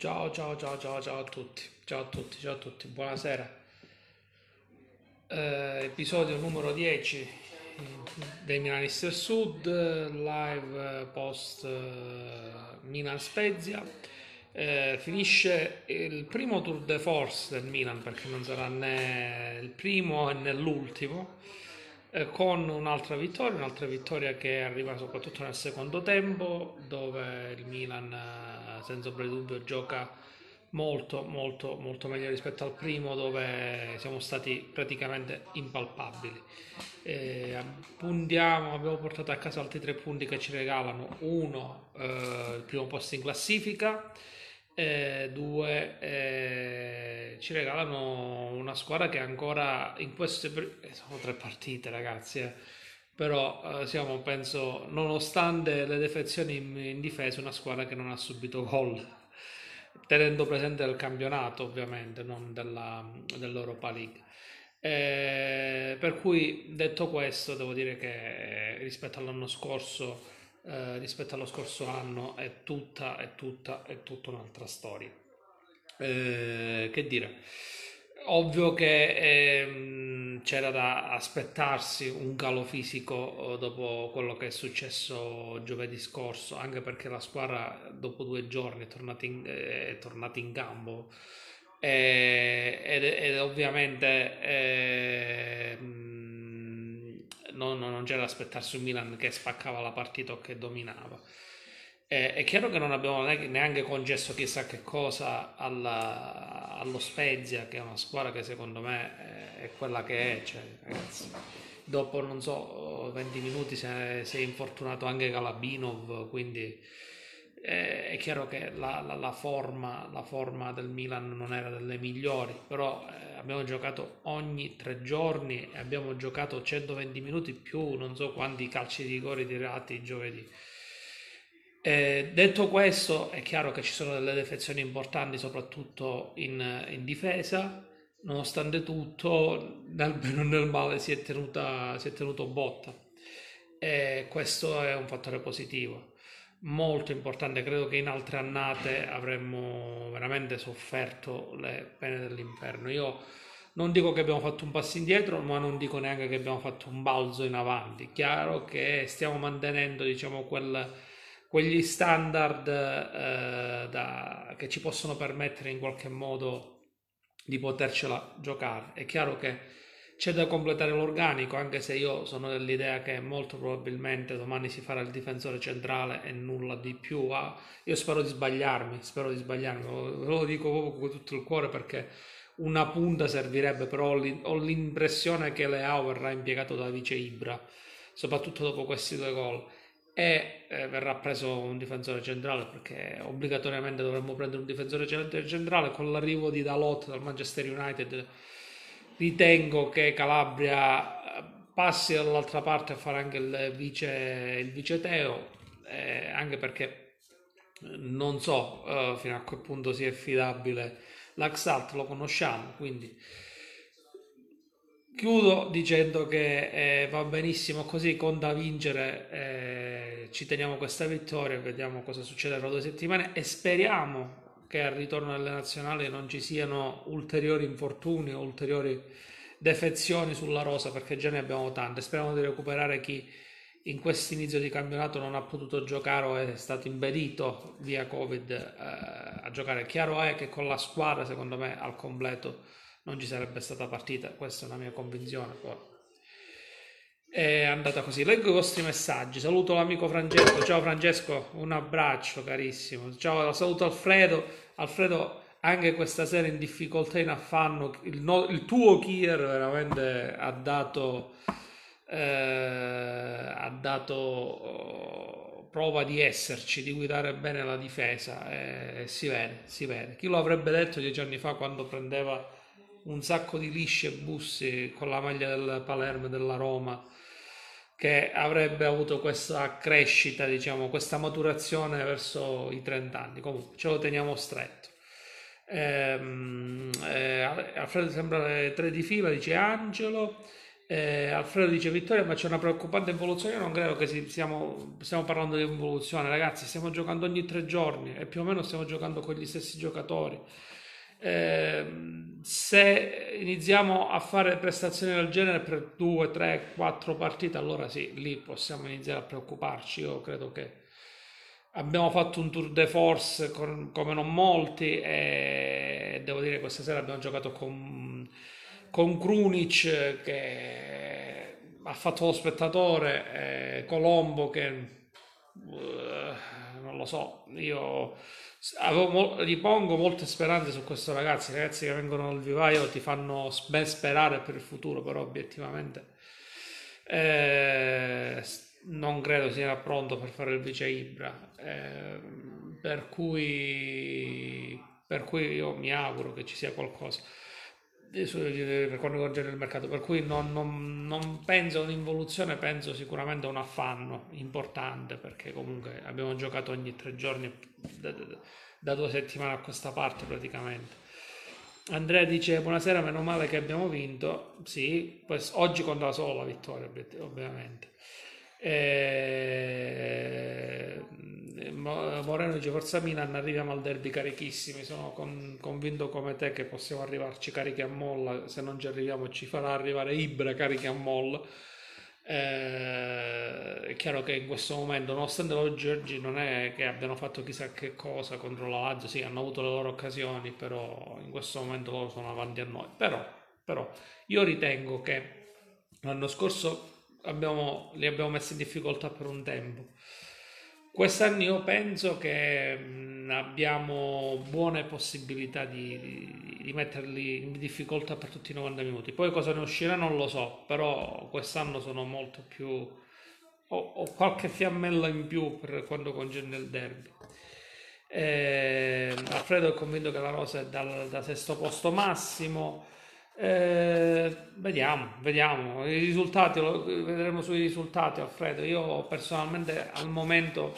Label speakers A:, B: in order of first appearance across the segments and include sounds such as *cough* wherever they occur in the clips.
A: Ciao, ciao, ciao, ciao, ciao a tutti. Ciao a tutti, ciao a tutti. Buonasera. Eh, episodio numero 10 dei Milanisti del Sud, live eh, post eh, Milan Spezia. Eh, finisce il primo tour de force del Milan perché non sarà né il primo né l'ultimo eh, con un'altra vittoria, un'altra vittoria che arriva soprattutto nel secondo tempo, dove il Milan eh, senza ombra di dubbio gioca molto, molto, molto meglio rispetto al primo, dove siamo stati praticamente impalpabili. Eh, puntiamo, abbiamo portato a casa altri tre punti che ci regalano uno, eh, il primo posto in classifica eh, due eh, ci regalano una squadra che ancora in queste eh, sono tre partite ragazzi eh. però eh, siamo penso nonostante le defezioni in, in, difesa una squadra che non ha subito gol tenendo presente il campionato ovviamente non della, dell'Europa League eh, per cui detto questo devo dire che rispetto all'anno scorso eh, rispetto allo scorso anno è tutta, è tutta, è tutta un'altra storia. Eh, che dire, ovvio che ehm, c'era da aspettarsi un calo fisico eh, dopo quello che è successo giovedì scorso, anche perché la squadra dopo due giorni è tornata in, è tornata in campo. E, ed, ed, ovviamente eh, non, non c'era da aspettarsi un Milan che spaccava la partita o che dominava. Eh, è chiaro che non abbiamo neanche concesso chissà che cosa alla, allo Spezia, che è una squadra che secondo me è quella che è. Cioè, ragazzi, dopo non so 20 minuti si è, si è infortunato anche Galabinov, quindi eh, è chiaro che la, la, la, forma, la, forma, del Milan non era delle migliori, però eh, abbiamo giocato ogni tre giorni e abbiamo giocato 120 minuti più non so quanti calci di rigore tirati giovedì. Eh, detto questo, è chiaro che ci sono delle defezioni importanti, soprattutto in, in difesa. Nonostante tutto, nel bene o nel male si è, tenuta, si è tenuto botta. E questo è un fattore positivo molto importante. Credo che in altre annate avremmo veramente sofferto le pene dell'inferno. Io non dico che abbiamo fatto un passo indietro, ma non dico neanche che abbiamo fatto un balzo in avanti. Chiaro che stiamo mantenendo, diciamo, quel, quegli standard eh, da, che ci possono permettere in qualche modo di potercela giocare. È chiaro che c'è da completare l'organico, anche se io sono dell'idea che molto probabilmente domani si farà il difensore centrale e nulla di più. Ah, io spero di sbagliarmi, spero di sbagliarmi, ve lo dico proprio con tutto il cuore perché una punta servirebbe, però ho l'impressione che Leao verrà impiegato da Vice Ibra, soprattutto dopo questi due gol. E eh, verrà preso un difensore centrale perché obbligatoriamente dovremmo prendere un difensore centrale con l'arrivo di Dalot dal Manchester United ritengo che Calabria eh, passi dall'altra parte a fare anche il vice, il vice Teo, eh, anche perché eh, non so uh, fino a quel punto sia affidabile l'Axalt, lo conosciamo, quindi chiudo dicendo che eh, va benissimo così, conta vincere, eh, ci teniamo questa vittoria, vediamo cosa succede tra due settimane e speriamo che al ritorno alle nazionali non ci siano ulteriori infortuni o ulteriori defezioni sulla rosa perché già ne abbiamo tante. Speriamo di recuperare chi in questo inizio di campionato non ha potuto giocare o è stato impedito via Covid eh, a giocare. Chiaro è che con la squadra, secondo me, al completo non ci sarebbe stata partita, questa è una mia convinzione. Poi è andata così. Leggo i vostri messaggi. Saluto l'amico Francesco. Ciao Francesco, un abbraccio carissimo. Ciao, saluto Alfredo. Alfredo, anche questa sera in difficoltà, in affanno. Il, no, il tuo Kier veramente ha dato, eh, ha dato oh, prova di esserci, di guidare bene la difesa. Eh, si vede, si vede. Chi lo avrebbe detto dieci anni fa quando prendeva un sacco di lisce e bussi con la maglia del Palermo e della Roma che avrebbe avuto questa crescita, diciamo, questa maturazione verso i 30 anni. Comunque ce lo teniamo stretto. Ehm, eh, Alfredo sembra le tre di fila, dice Angelo. Eh, Alfredo dice Vittoria, ma c'è una preoccupante involuzione. Io non credo che stiamo, stiamo parlando di involuzione, ragazzi. Stiamo giocando ogni tre giorni e più o meno stiamo giocando con gli stessi giocatori. Eh, se iniziamo a fare prestazioni del genere per due, tre, quattro partite, allora sì, lì possiamo iniziare a preoccuparci. Io credo che abbiamo fatto un tour de force con, come non molti e devo dire che questa sera abbiamo giocato con con Krunic che ha fatto lo spettatore, Colombo che uh, non lo so, io avevo, ripongo molte speranze su questo ragazzo, i ragazzi che vengono al vivaio ti fanno ben sperare per il futuro, però obiettivamente eh, non credo sia pronto per fare il vice Ibra, eh, per, cui, per cui io mi auguro che ci sia qualcosa per quanto riguarda il mercato, per cui non, non, non penso a un'involuzione, penso sicuramente a un affanno importante perché comunque abbiamo giocato ogni tre giorni da, da due settimane a questa parte praticamente. Andrea dice buonasera, meno male che abbiamo vinto, sì, oggi conta solo la vittoria ovviamente. E Moreno dice Forza Milan arriviamo al derby carichissimi. Sono con, convinto come te che possiamo arrivarci carichi a molla. Se non ci arriviamo ci farà arrivare Ibra carichi a molla. Eh, è chiaro che in questo momento nonostante oggi, oggi non è che abbiano fatto chissà che cosa contro la Lazio sì hanno avuto le loro occasioni però in questo momento loro sono avanti a noi. Però, però io ritengo che l'anno scorso abbiamo, li abbiamo messi in difficoltà per un tempo Quest'anno io penso che abbiamo buone possibilità di, di, metterli in difficoltà per tutti i 90 minuti. Poi cosa ne uscirà non lo so, però quest'anno sono molto più... ho, ho qualche fiammella in più per quando congegno il derby. Eh, Alfredo è convinto che la Rosa è dal, da sesto posto massimo. Eh, vediamo, vediamo. I risultati, vedremo sui risultati, Alfredo. Io personalmente al momento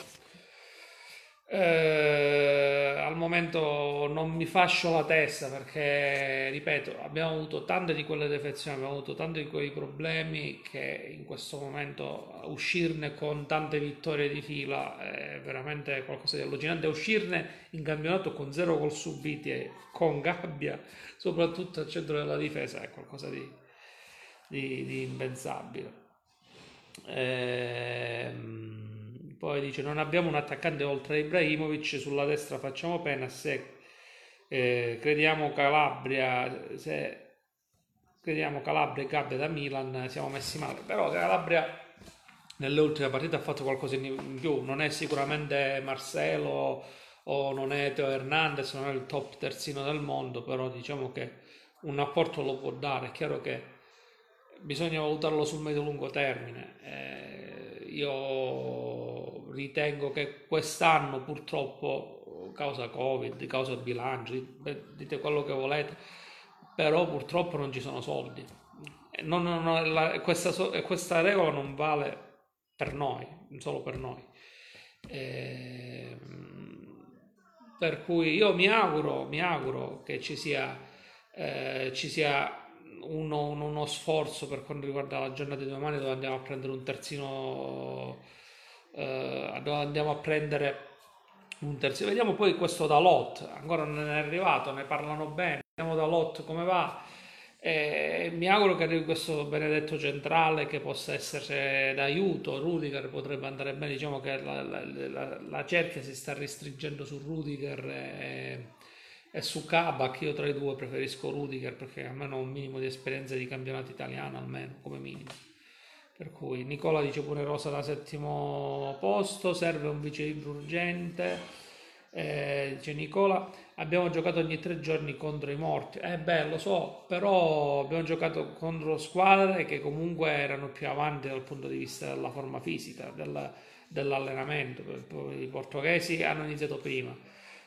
A: eh, al momento non mi fascio la testa perché, ripeto, abbiamo avuto tante di quelle defezioni, abbiamo avuto tanti di quei problemi che in questo momento uscirne con tante vittorie di fila è veramente qualcosa di allucinante. Uscirne in campionato con zero gol subiti e con gabbia, soprattutto al centro della difesa, è qualcosa di, di, di impensabile. Ehm poi dice non abbiamo un attaccante oltre Ibrahimovic, sulla destra facciamo pena se eh, crediamo Calabria, se crediamo Calabria e Gabbia da Milan siamo messi male, però Calabria nelle ultime partite ha fatto qualcosa in più, non è sicuramente Marcelo o non è Teo Hernandez, non è il top terzino del mondo, però diciamo che un apporto lo può dare, è chiaro che bisogna valutarlo sul medio-lungo termine. Eh, io ritengo che quest'anno purtroppo, causa Covid, causa bilancio, dite quello che volete, però purtroppo non ci sono soldi. Non, non, la, questa, questa, regola non vale per noi, solo per noi. Eh, per cui io mi auguro, mi auguro che ci sia, eh, ci sia uno, uno, sforzo per quanto riguarda la giornata di domani dove andiamo a prendere un terzino eh, andiamo a prendere un terzo. Vediamo poi questo Dalot, ancora non è arrivato, ne parlano bene, vediamo Dalot come va. E mi auguro che arrivi questo benedetto centrale che possa essere d'aiuto. Rudiger potrebbe andare bene. Diciamo che la, la, la, la cerchia si sta restringendo su Rudiger e, e, su Kabak. Io tra i due preferisco Rudiger perché almeno ho un minimo di esperienza di campionato italiano, almeno come minimo. Per cui Nicola dice pure Rosa da settimo posto, serve un vice urgente. Eh, dice Nicola, abbiamo giocato ogni tre giorni contro i morti. Eh beh, lo so, però abbiamo giocato contro squadre che comunque erano più avanti dal punto di vista della forma fisica, della, dell'allenamento. I portoghesi hanno iniziato prima.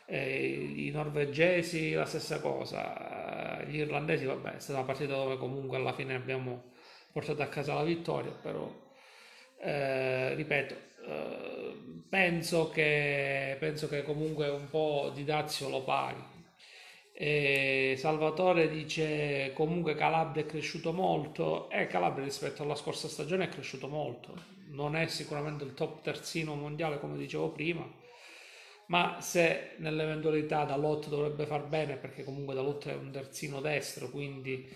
A: Eh, i norvegesi la stessa cosa, gli irlandesi vabbè è stata una partita dove comunque alla fine abbiamo portato a casa la vittoria, però eh, ripeto, eh, penso, che, penso che comunque un po' di Dazio lo paghi. E Salvatore dice comunque Calabria è cresciuto molto e Calabria rispetto alla scorsa stagione è cresciuto molto. Non è sicuramente il top terzino mondiale come dicevo prima, ma se nell'eventualità Dalot dovrebbe far bene perché comunque Dalot è un terzino destro, quindi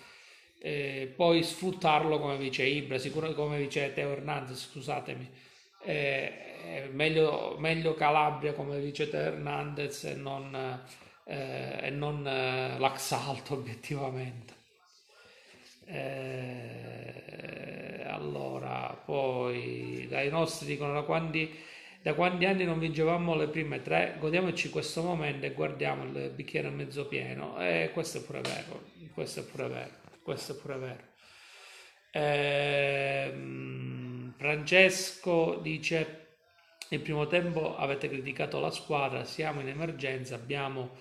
A: eh, poi sfruttarlo come vice Ibra, sicuramente come vice Teo Hernandez, scusatemi. Eh, meglio, meglio, Calabria come vice Teo Hernandez e non, eh, e non l'Axalto obiettivamente. Allora, poi dai nostri dicono da quanti, da quanti anni non vincevamo le prime tre, godiamoci questo momento e guardiamo il bicchiere mezzo pieno. E questo è pure vero, questo è pure vero questo è pure vero. Eh, Francesco dice il primo tempo avete criticato la squadra, siamo in emergenza, abbiamo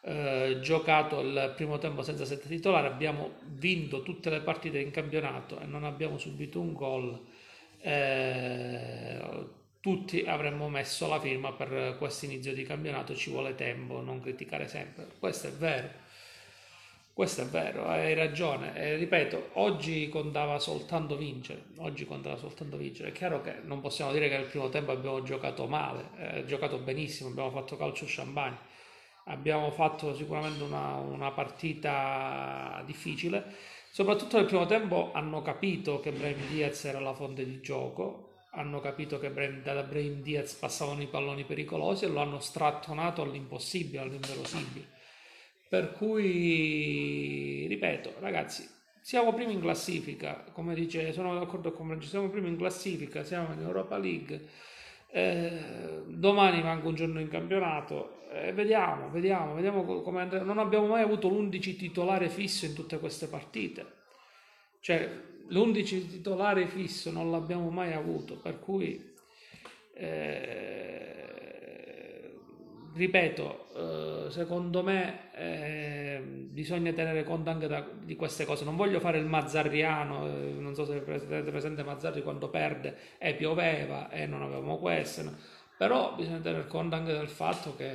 A: eh, giocato il primo tempo senza sette titolari, abbiamo vinto tutte le partite in campionato e non abbiamo subito un gol. Eh, tutti avremmo messo la firma per questo inizio di campionato, ci vuole tempo, non criticare sempre. Questo è vero. Questo è vero, hai ragione. E ripeto, oggi contava soltanto vincere. Oggi contava soltanto vincere. È chiaro che non possiamo dire che nel primo tempo abbiamo giocato male, eh, giocato benissimo, abbiamo fatto calcio champagne. Abbiamo fatto sicuramente una, una partita difficile. Soprattutto nel primo tempo hanno capito che Brahim Diaz era la fonte di gioco, hanno capito che da Brahim Diaz passavano i palloni pericolosi e lo hanno strattonato all'impossibile, all'inverosimile per cui, ripeto, ragazzi, siamo primi in classifica, come dice, sono d'accordo con Francesco, siamo primi in classifica, siamo in Europa League, eh, domani manca un giorno in campionato eh, vediamo, vediamo, vediamo come andrà. Non abbiamo mai avuto l'11 titolare fisso in tutte queste partite, cioè l'11 titolare fisso non l'abbiamo mai avuto, per cui... Eh, ripeto, eh, secondo me eh, bisogna tenere conto anche di queste cose. Non voglio fare il mazzarriano, eh, non so se avete presente Mazzarri quando perde e pioveva e non avevamo questo, però bisogna tener conto anche del fatto che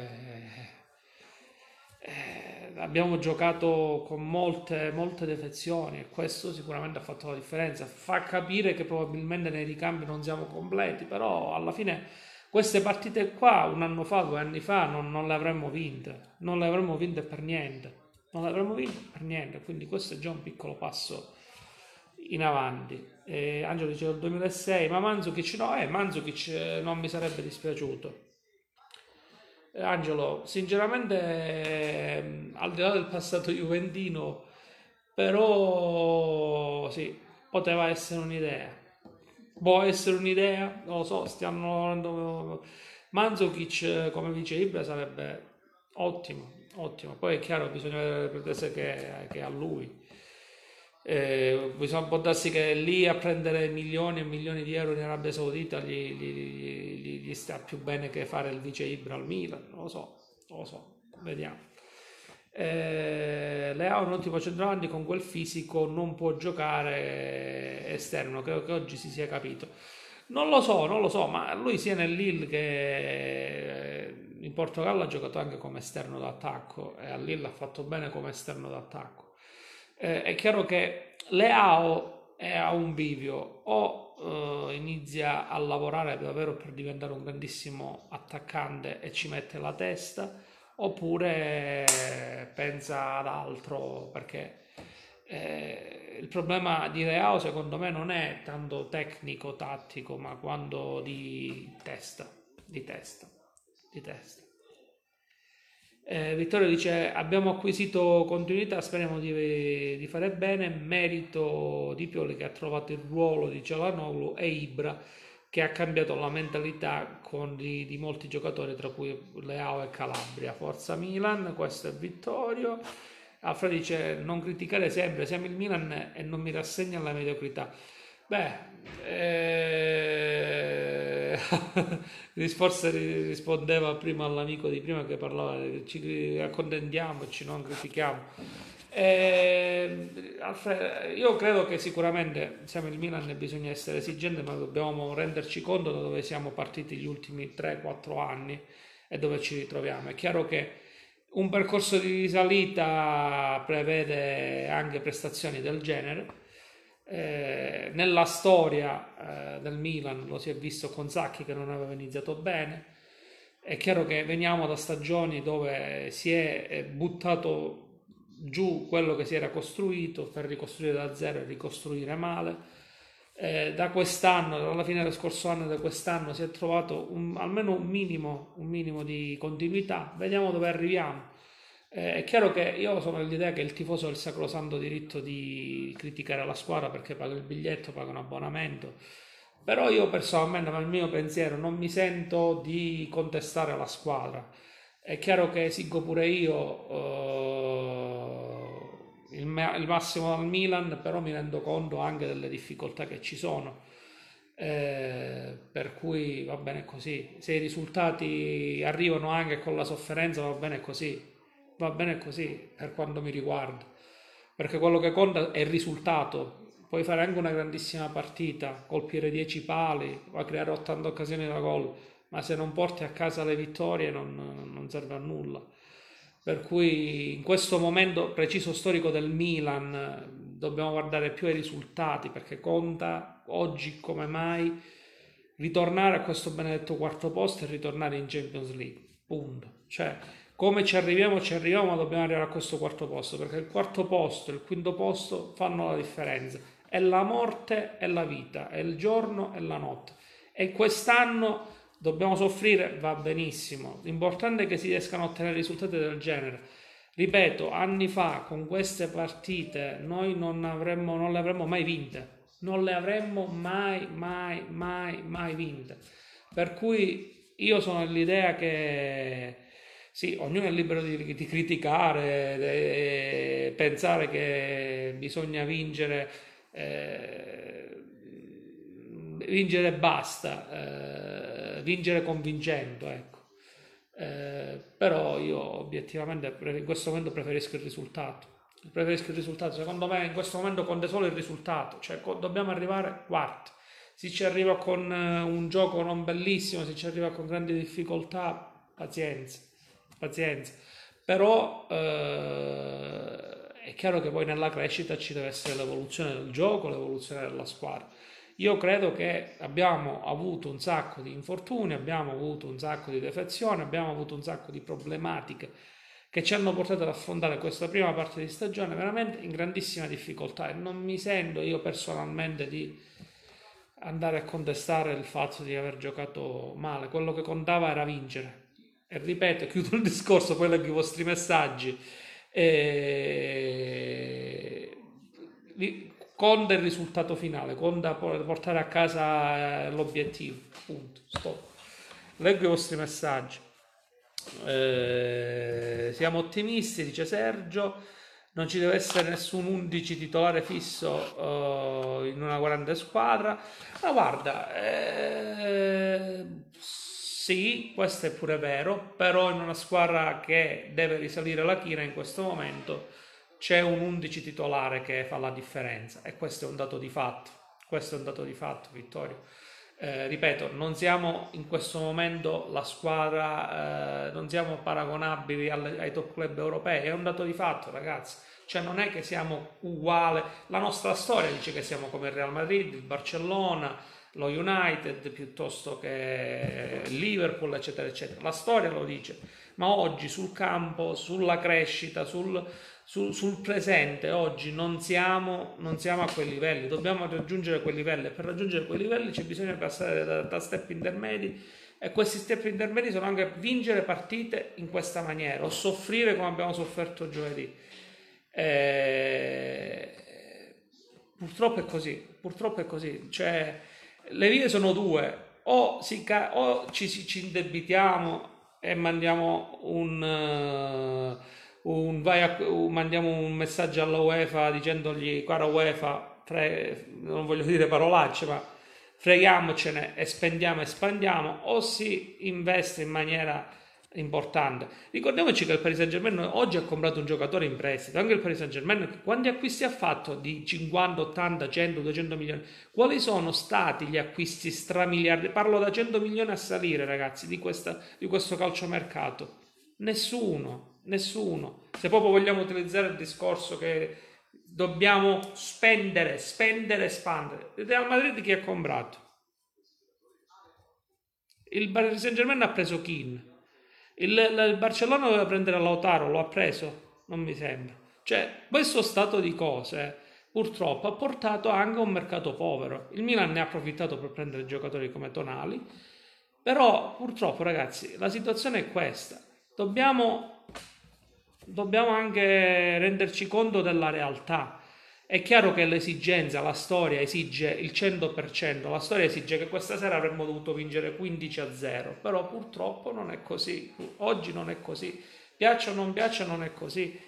A: eh, abbiamo giocato con molte, molte defezioni e questo sicuramente ha fatto la differenza. Fa capire che probabilmente nei ricambi non siamo completi, però alla fine queste partite qua, un anno fa, due anni fa, non, non le avremmo vinte, non le avremmo vinte per niente, non le avremmo vinte per niente, quindi questo è già un piccolo passo in avanti. Eh, Angelo dice del 2006, ma Manzukic no, eh, Manzukic eh, non mi sarebbe dispiaciuto. Eh, Angelo, sinceramente, eh, al di là del passato juventino, però sì, poteva essere un'idea può essere un'idea, non lo so, stiamo Manzukic come vice Ibra sarebbe ottimo, ottimo. Poi è chiaro, bisogna vedere le pretese che, che ha lui. Eh, bisogna può darsi che lì a prendere milioni e milioni di euro in Arabia Saudita gli, gli, gli, gli sta più bene che fare il vice Ibra al Milan, non lo so, non lo so, vediamo. Eh, Leao un ottimo centravanti con quel fisico non può giocare esterno, credo che oggi si sia capito. Non lo so, non lo so, ma lui sia nel Lille che in Portogallo ha giocato anche come esterno d'attacco e a Lille ha fatto bene come esterno d'attacco. Eh, è chiaro che Leao è a un bivio o eh, inizia a lavorare davvero per diventare un grandissimo attaccante e ci mette la testa oppure pensa ad altro perché eh, il problema di Reao secondo me non è tanto tecnico, tattico, ma quando di testa, di testa, di testa. Eh, Vittorio dice abbiamo acquisito continuità, speriamo di, di, fare bene, merito di Pioli che ha trovato il ruolo di Cialanoglu e Ibra che ha cambiato la mentalità di, di, molti giocatori, tra cui Leao e Calabria. Forza Milan, questo è Vittorio. Alfredo dice non criticare sempre, siamo il Milan e non mi rassegna alla mediocrità. Beh, eh... *laughs* forse rispondeva prima all'amico di prima che parlava, ci accontentiamoci, non critichiamo. Eh, io credo che sicuramente siamo il Milan e bisogna essere esigenti, ma dobbiamo renderci conto da dove siamo partiti gli ultimi 3-4 anni e dove ci ritroviamo. È chiaro che Un percorso di risalita prevede anche prestazioni del genere. Eh, nella storia eh, del Milan lo si è visto con Sacchi che non aveva iniziato bene. È chiaro che veniamo da stagioni dove si è buttato giù quello che si era costruito per ricostruire da zero e ricostruire male. Eh, da quest'anno, dalla fine dello scorso anno e da quest'anno si è trovato un, almeno un minimo, un minimo di continuità. Vediamo dove arriviamo. Eh, è chiaro che io sono dell'idea che il tifoso ha il sacrosanto diritto di criticare la squadra perché paga il biglietto, paga un abbonamento. Però io personalmente, nel mio pensiero, non mi sento di contestare la squadra. È chiaro che esigo pure io uh, il, il, massimo dal Milan, però mi rendo conto anche delle difficoltà che ci sono. Eh, per cui va bene così. Se i risultati arrivano anche con la sofferenza, va bene così. Va bene così per quanto mi riguarda. Perché quello che conta è il risultato. Puoi fare anche una grandissima partita, colpire 10 pali, o creare 80 occasioni da gol ma se non porti a casa le vittorie non, non serve a nulla. Per cui in questo momento preciso storico del Milan dobbiamo guardare più ai risultati perché conta oggi come mai ritornare a questo benedetto quarto posto e ritornare in Champions League. Punto. Cioè, come ci arriviamo, ci arriviamo, ma dobbiamo arrivare a questo quarto posto perché il quarto posto e il quinto posto fanno la differenza. È la morte e la vita, è il giorno e la notte. E quest'anno Dobbiamo soffrire? Va benissimo. L'importante è che si riescano a ottenere risultati del genere. Ripeto, anni fa con queste partite noi non, avremmo, non le avremmo mai vinte. Non le avremmo mai, mai, mai, mai vinte. Per cui io sono dell'idea che sì, ognuno è libero di, di criticare, pensare che bisogna vincere, eh, vincere basta. Eh, vincere convincendo, ecco. Eh, però io obiettivamente in questo momento preferisco il risultato. Preferisco il risultato. Secondo me in questo momento conta solo il risultato, cioè dobbiamo arrivare quarti. Se ci arriva con eh, un gioco non bellissimo, se ci arriva con grandi difficoltà, pazienza, pazienza. Però eh, è chiaro che poi nella crescita ci deve essere l'evoluzione del gioco, l'evoluzione della squadra. Io credo che abbiamo avuto un sacco di infortuni, abbiamo avuto un sacco di defezioni, abbiamo avuto un sacco di problematiche che ci hanno portato ad affrontare questa prima parte di stagione veramente in grandissima difficoltà e non mi sento io personalmente di andare a contestare il fatto di aver giocato male, quello che contava era vincere. E ripeto, chiudo il discorso, poi leggo i vostri messaggi. E conta il risultato finale, conta portare a casa eh, l'obiettivo. Punto. Stop. Leggo i vostri messaggi. Eh, siamo ottimisti, dice Sergio. Non ci deve essere nessun 11 titolare fisso uh, in una grande squadra. Ma guarda, eh, sì, questo è pure vero, però in una squadra che deve risalire la china in questo momento c'è un 11 titolare che fa la differenza e questo è un dato di fatto. Questo è un dato di fatto, Vittorio. Eh, ripeto, non siamo in questo momento la squadra, eh, non siamo paragonabili alle, ai top club europei, è un dato di fatto, ragazzi. Cioè non è che siamo uguali, la nostra storia dice che siamo come il Real Madrid, il Barcellona, lo United piuttosto che Liverpool, eccetera, eccetera. La storia lo dice, ma oggi sul campo, sulla crescita, sul, sul, sul presente oggi non siamo, non siamo, a quei livelli, dobbiamo raggiungere quei livelli. E per raggiungere quei livelli c'è bisogno passare da, da step intermedi. E questi step intermedi sono anche vincere partite in questa maniera o soffrire come abbiamo sofferto giovedì. Eh, purtroppo è così, purtroppo è così, cioè le vie sono due, o, si, o ci, ci indebitiamo e mandiamo un... Uh, un, a, un, mandiamo un messaggio alla UEFA dicendogli cara UEFA, fre, non voglio dire parolacce, ma freghiamocene e spendiamo e spandiamo, o si investe in maniera importante. Ricordiamoci che il Paris Saint Germain oggi ha comprato un giocatore in prestito, anche il Paris Saint Germain, quanti acquisti ha fatto di 50, 80, 100, 200 milioni? Quali sono stati gli acquisti stramiliardi? Parlo da 100 milioni a salire ragazzi di, questa, di questo calciomercato. Nessuno, nessuno. Se proprio vogliamo utilizzare il discorso che dobbiamo spendere, spendere, espandere. Il Real Madrid chi ha comprato? Il Paris Saint Germain ha preso Kin. Il, il Barcellona doveva prendere Lautaro, lo ha preso? Non mi sembra. Cioè, questo stato di cose purtroppo ha portato anche a un mercato povero. Il Milan ne ha approfittato per prendere giocatori come Tonali, però purtroppo ragazzi la situazione è questa. Dobbiamo, dobbiamo anche renderci conto della realtà. È chiaro che l'esigenza, la storia esige il 100%, la storia esige che questa sera avremmo dovuto vincere 15 a 0, però purtroppo non è così, oggi non è così, piaccia o non piaccia non è così.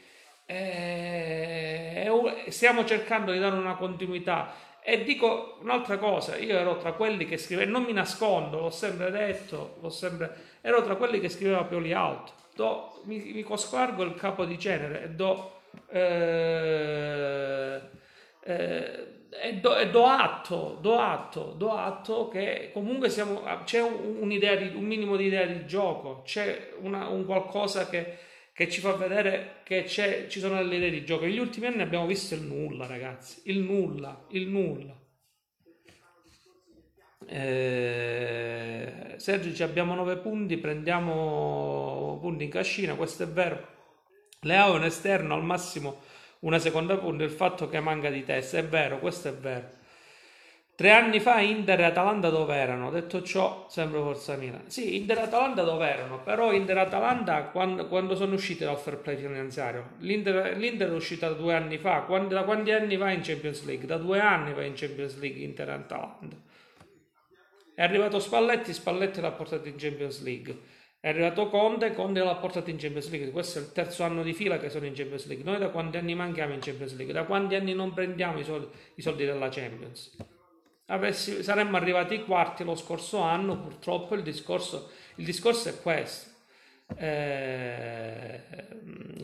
A: E stiamo cercando di dare una continuità. E dico un'altra cosa, io ero tra quelli che scrivevano, non mi nascondo, l'ho sempre detto, l'ho sempre, ero tra quelli che scriveva Pioli Out, do, mi, mi coscargo il capo di genere e do eh, eh, do, e do, atto, do atto, do atto che comunque siamo, c'è un'idea di, un minimo di idea di gioco, c'è una, un qualcosa che, che, ci fa vedere che ci sono delle idee di gioco. Negli ultimi anni abbiamo visto il nulla, ragazzi, il nulla, il nulla. Eh, Sergio, abbiamo 9 punti, prendiamo punti in cascina, questo è vero. Leao è un esterno al massimo una seconda punta il fatto che manca di testa. È vero, questo è vero. Tre anni fa Inter e Atalanta dove erano? Detto ciò, sempre Forza Milan. Sì, Inter e Atalanta dove erano? Però Inter e Atalanta quando, quando sono uscite dal fair play finanziario? L'Inter, L'Inter è uscita due anni fa. Quando, da quanti anni va in Champions League? Da due anni va in Champions League Inter e Atalanta. È arrivato Spalletti, Spalletti l'ha portato in Champions League. È arrivato Conte, Conte l'ha portato in Champions League. Questo è il terzo anno di fila che sono in Champions League. Noi da quanti anni manchiamo in Champions League? Da quanti anni non prendiamo i soldi, i soldi della Champions? Avessi, saremmo arrivati ai quarti lo scorso anno, purtroppo il discorso, il discorso è questo. Eh,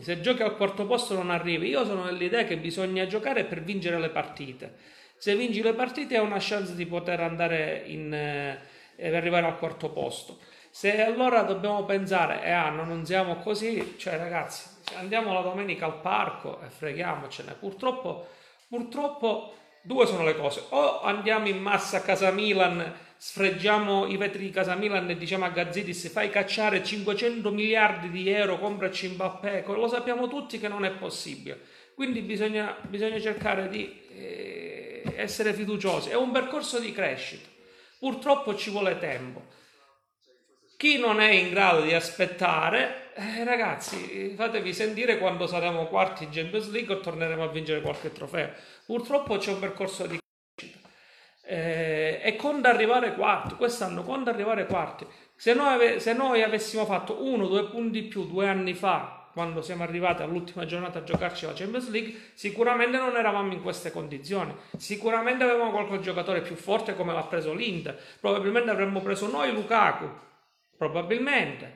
A: se giochi al quarto posto non arrivi. Io sono dell'idea che bisogna giocare per vincere le partite. Se vinci le partite hai una chance di poter andare in, eh, arrivare al quarto posto. Se allora dobbiamo pensare, eh ah, non siamo così, cioè ragazzi, andiamo la domenica al parco e freghiamocene. Purtroppo, purtroppo due sono le cose. O andiamo in massa a casa Milan, sfreggiamo i vetri di casa Milan e diciamo a Gazzidis fai cacciare 500 miliardi di euro, compraci Mbappé, lo sappiamo tutti che non è possibile. Quindi bisogna, bisogna cercare di eh, essere fiduciosi. È un percorso di crescita. Purtroppo ci vuole tempo. Chi non è in grado di aspettare, eh, ragazzi, fatevi sentire quando saremo quarti in Champions League o torneremo a vincere qualche trofeo. Purtroppo c'è un percorso di crescita. Eh, e quando arrivare quarti, quest'anno quando arrivare quarti, se noi, ave- se noi avessimo fatto uno o due punti più due anni fa, quando siamo arrivati all'ultima giornata a giocarci la Champions League, sicuramente non eravamo in queste condizioni. Sicuramente avevamo qualche giocatore più forte come l'ha preso l'Inter. Probabilmente avremmo preso noi Lukaku Probabilmente.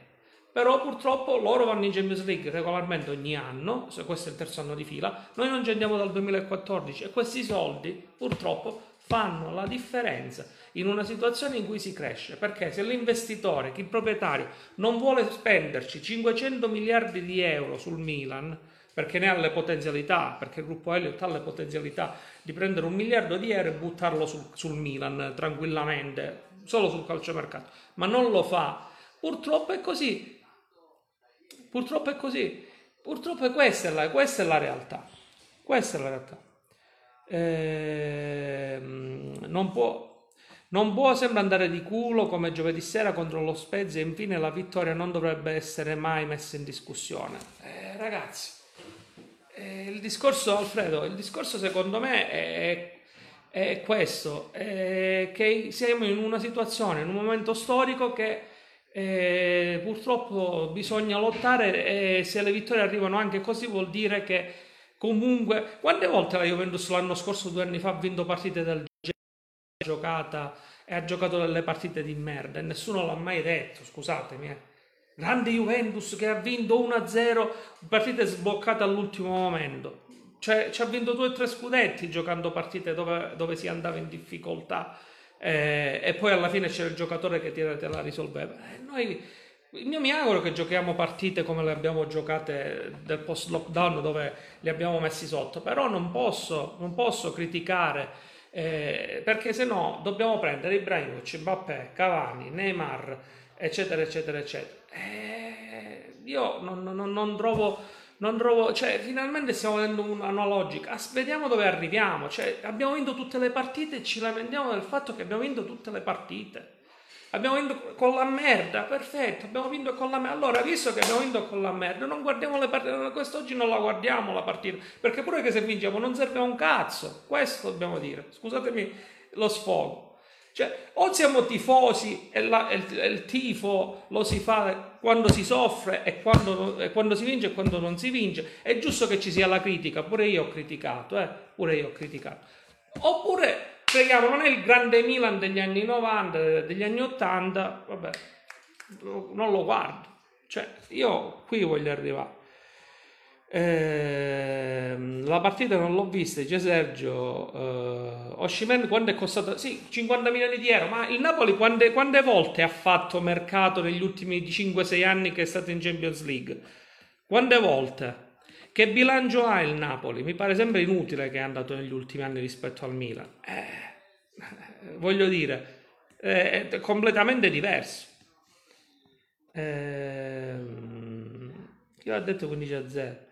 A: Però purtroppo loro vanno in Champions League regolarmente ogni anno, questo è il terzo anno di fila, noi non ci andiamo dal 2014 e questi soldi purtroppo fanno la differenza in una situazione in cui si cresce, perché se l'investitore, il proprietario non vuole spenderci 500 miliardi di euro sul Milan, perché ne ha le potenzialità, perché il gruppo Elliott ha le potenzialità di prendere un miliardo di euro e buttarlo sul, sul Milan tranquillamente, solo sul calciomercato, ma non lo fa Purtroppo è così. Purtroppo è così. Purtroppo è questa, questa è la realtà. Questa è la realtà. Eh, non può, non può sempre andare di culo come giovedì sera contro lo Spezia e infine la vittoria non dovrebbe essere mai messa in discussione. Eh, ragazzi, eh, il discorso, Alfredo, il discorso secondo me è, è questo, è che siamo in una situazione, in un momento storico che e purtroppo bisogna lottare e se le vittorie arrivano anche così vuol dire che comunque quante volte la Juventus l'anno scorso due anni fa ha vinto partite del giocata e ha giocato delle partite di merda e nessuno l'ha mai detto scusatemi eh. grande Juventus che ha vinto 1-0 partite sboccate all'ultimo momento cioè ci ha vinto due o tre scudetti giocando partite dove, dove si andava in difficoltà eh, e poi alla fine c'era il giocatore che te la risolveva. Eh, noi io mi auguro che giochiamo partite come le abbiamo giocate del post lockdown dove li abbiamo messi sotto, però non posso, non posso criticare eh, perché se no dobbiamo prendere Ibrahimovic, Mbappé, Cavani, Neymar, eccetera, eccetera, eccetera. Eh, io non, non, non, trovo, non trovo, cioè finalmente stiamo una, una logica, As, vediamo dove arriviamo, cioè abbiamo vinto tutte le partite e ci lamentiamo del fatto che abbiamo vinto tutte le partite. Abbiamo vinto con la merda, perfetto, abbiamo vinto con la merda. Allora, visto che abbiamo vinto con la merda, non guardiamo le partite, quest'oggi non la guardiamo la partita, perché pure che se vinciamo non serve a un cazzo, questo dobbiamo dire, scusatemi lo sfogo. Cioè, o siamo tifosi e, la, e, il, e il, tifo lo si fa quando si soffre e quando, e quando, si vince e quando non si vince, è giusto che ci sia la critica, pure io ho criticato, eh? pure io ho criticato. Oppure Speriamo, non è il grande Milan degli anni 90, degli anni 80, vabbè, non lo guardo. Cioè, io qui voglio arrivare. Eh, la partita non l'ho vista, dice Sergio. Eh, Oshimen quando è costato? Sì, 50 milioni di euro. Ma il Napoli quante, quante volte ha fatto mercato negli ultimi 5-6 anni che è stato in Champions League? Quante volte? Che bilancio ha il Napoli? Mi pare sempre inutile che è andato negli ultimi anni rispetto al Milan. Eh, voglio dire, è completamente diverso. Eh, io ho detto 15 a 0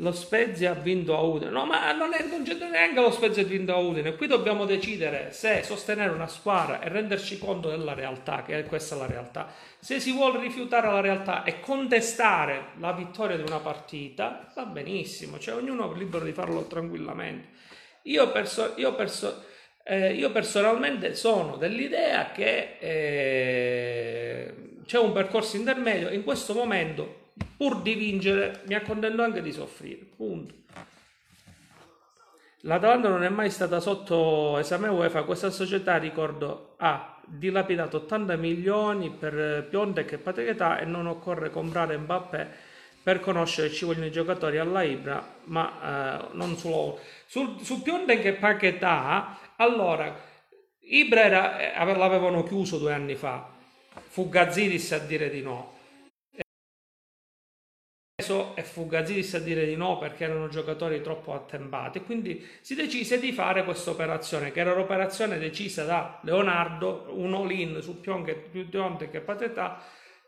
A: lo Spezia ha vinto a Udine. No, ma non, è, non c'è neanche lo Spezia ha vinto a Udine. Qui dobbiamo decidere se sostenere una squadra e renderci conto della realtà, che è questa la realtà. Se si vuole rifiutare la realtà e contestare la vittoria di una partita, va benissimo, cioè ognuno è libero di farlo tranquillamente. Io, perso- io, perso- eh, io personalmente sono dell'idea che eh, c'è un percorso intermedio. In questo momento pur di vincere mi accontento anche di soffrire. Punto. L'Atalanta non è mai stata sotto esame UEFA, questa società, ricordo, ha dilapidato 80 milioni per Piontek e Patrichetà e non occorre comprare Mbappé per conoscere ci vogliono i giocatori alla Ibra, ma eh, non solo. Sul, su Piontek e Paquetà, allora, Ibra era, eh, l'avevano chiuso due anni fa, fu Gazzidis a dire di no e Fugazzis a dire di no perché erano giocatori troppo attempati. Quindi si decise di fare questa operazione che era l'operazione decisa da Leonardo un all-in su Dionte che Patetà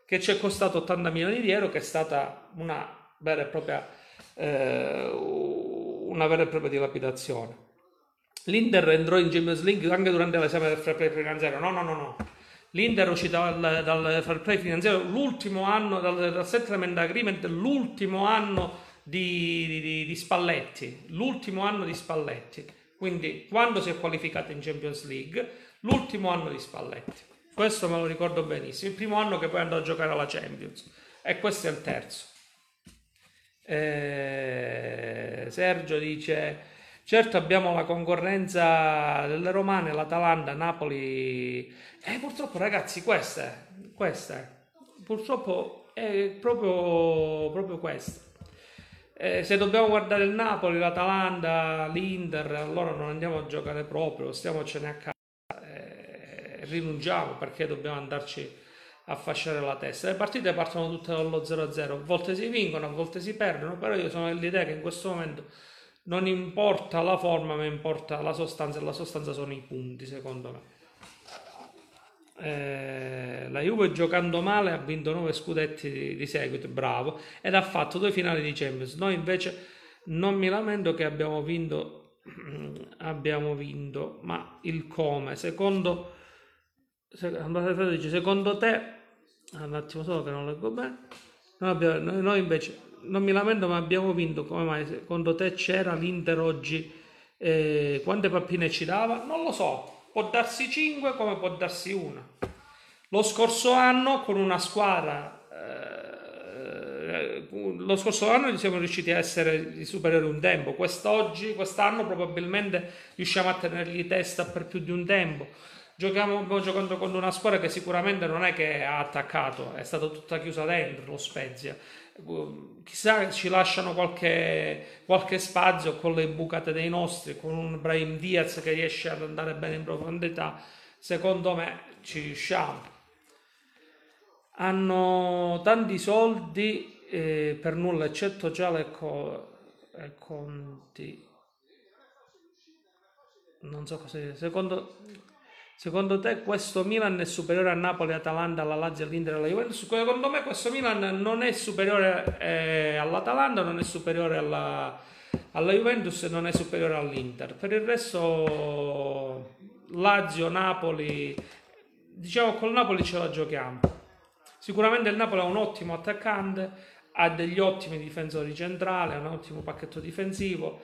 A: che ci è costato 80 milioni di euro che è stata una vera e propria eh, una vera e propria dilapidazione. l'Inter entrò in Champions League anche durante l'esame del fair play finanziario no no no no L'Inter uscita dal, dal fair play finanziario l'ultimo anno, dal, dal settlement agreement, l'ultimo anno di, di, di, Spalletti, l'ultimo anno di Spalletti. Quindi quando si è qualificato in Champions League, l'ultimo anno di Spalletti. Questo me lo ricordo benissimo. Il primo anno che poi andò a giocare alla Champions. E questo è il terzo. Eh, Sergio dice... Certo abbiamo la concorrenza delle romane, l'Atalanta, Napoli eh, purtroppo ragazzi, questa è, purtroppo è proprio, proprio questa. Eh, se dobbiamo guardare il Napoli, l'Atalanta, l'Inter, allora non andiamo a giocare proprio, stiamocene a casa, eh, rinunciamo perché dobbiamo andarci a fasciare la testa. Le partite partono tutte dallo 0-0, a volte si vincono, a volte si perdono, però io sono dell'idea che in questo momento non importa la forma, ma importa la sostanza e la sostanza sono i punti, secondo me. Eh, la Juve giocando male ha vinto 9 scudetti di, di, seguito, bravo, ed ha fatto due finali di Champions. Noi invece non mi lamento che abbiamo vinto, *clears throat* abbiamo vinto, ma il come, secondo, secondo te, un attimo solo che non leggo bene, noi, abbiamo, noi invece non mi lamento ma abbiamo vinto, come mai secondo te c'era l'Inter oggi? Eh, quante pappine ci dava? Non lo so, può darsi 5 come può darsi 1. Lo scorso anno con una squadra eh, lo scorso anno siamo riusciti a essere superiori un tempo, quest'oggi, quest'anno probabilmente riusciamo a tenergli testa per più di un tempo. Giochiamo giocando con una squadra che sicuramente non è che ha attaccato, è stata tutta chiusa dentro lo Spezia chissà ci lasciano qualche, qualche, spazio con le bucate dei nostri, con un Brahim Diaz che riesce ad andare bene in profondità, secondo me ci riusciamo. hanno tanti soldi eh, per nulla, eccetto già le, co- le conti. Non so cosa. Secondo, secondo te questo Milan è superiore a Napoli, Atalanta, alla Lazio, all'Inter e alla Juventus? Secondo me questo Milan non è superiore eh, all'Atalanta, non è superiore alla, alla Juventus e non è superiore all'Inter. Per il resto Lazio, Napoli, diciamo col Napoli ce la giochiamo. Sicuramente il Napoli ha un ottimo attaccante, ha degli ottimi difensori centrali, ha un ottimo pacchetto difensivo,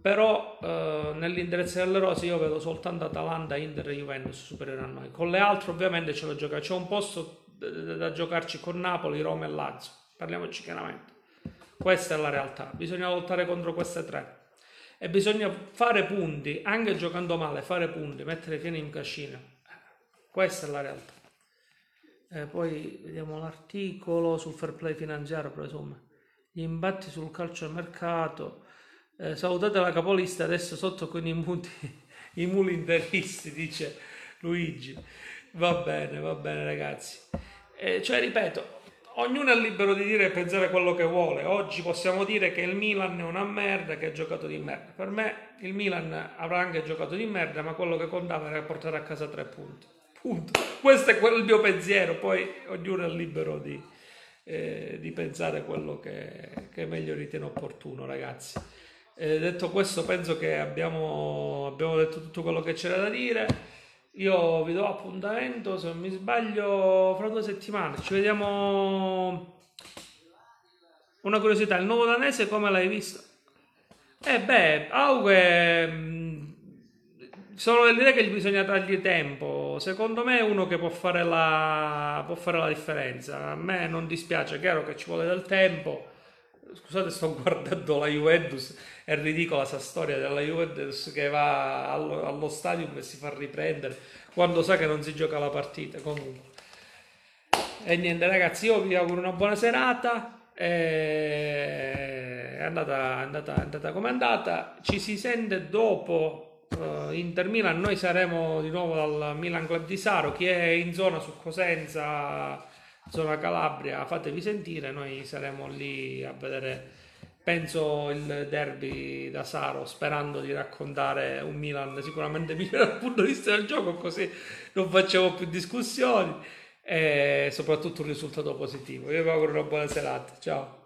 A: però eh, nell'indirizzo delle rose io vedo soltanto Atalanta, Inter e Juventus superiori a noi. Con le altre ovviamente ce la gioca, c'è un posto da giocarci con Napoli, Roma e Lazio, parliamoci chiaramente. Questa è la realtà, bisogna lottare contro queste tre e bisogna fare punti, anche giocando male, fare punti, mettere piedi in cascina. Questa è la realtà. Eh, poi vediamo l'articolo sul fair play finanziario, presume. Gli imbatti sul calcio al mercato. Eh, salutate la capolista adesso sotto con i, muti, i muli interisti, dice Luigi. Va bene, va bene ragazzi. Eh, cioè, ripeto, ognuno è libero di dire e pensare quello che vuole. Oggi possiamo dire che il Milan è una merda che ha giocato di merda. Per me il Milan avrà anche giocato di merda, ma quello che contava era portare a casa tre punti. Punto. Questo è il mio pensiero, poi ognuno è libero di, eh, di pensare quello che, che, meglio ritiene opportuno, ragazzi. Eh, detto questo, penso che abbiamo, abbiamo detto tutto quello che c'era da dire. Io vi do appuntamento, se non mi sbaglio, fra due settimane. Ci vediamo. Una curiosità, il nuovo danese come l'hai visto? Eh beh, Auge mm, sono dell'idea che gli bisogna dargli tempo. Secondo me è uno che può fare, la, può fare la differenza. A me non dispiace, è chiaro che ci vuole del tempo. Scusate, sto *laughs* guardando la Juventus è ridicola questa storia della Juventus che va allo, allo stadium e si fa riprendere quando sa che non si gioca la partita. Comunque. E niente ragazzi, io vi auguro una buona serata. È andata, è andata, è andata come è andata. Ci si sente dopo uh, Inter Milan. Noi saremo di nuovo dal Milan Club di Saro. Chi è in zona su Cosenza, zona Calabria, fatevi sentire. Noi saremo lì a vedere penso il derby da Saro sperando di raccontare un Milan sicuramente *laughs* migliore dal punto di vista del gioco così non facciamo più discussioni. E soprattutto un risultato positivo. Io vi auguro una buona serata. Ciao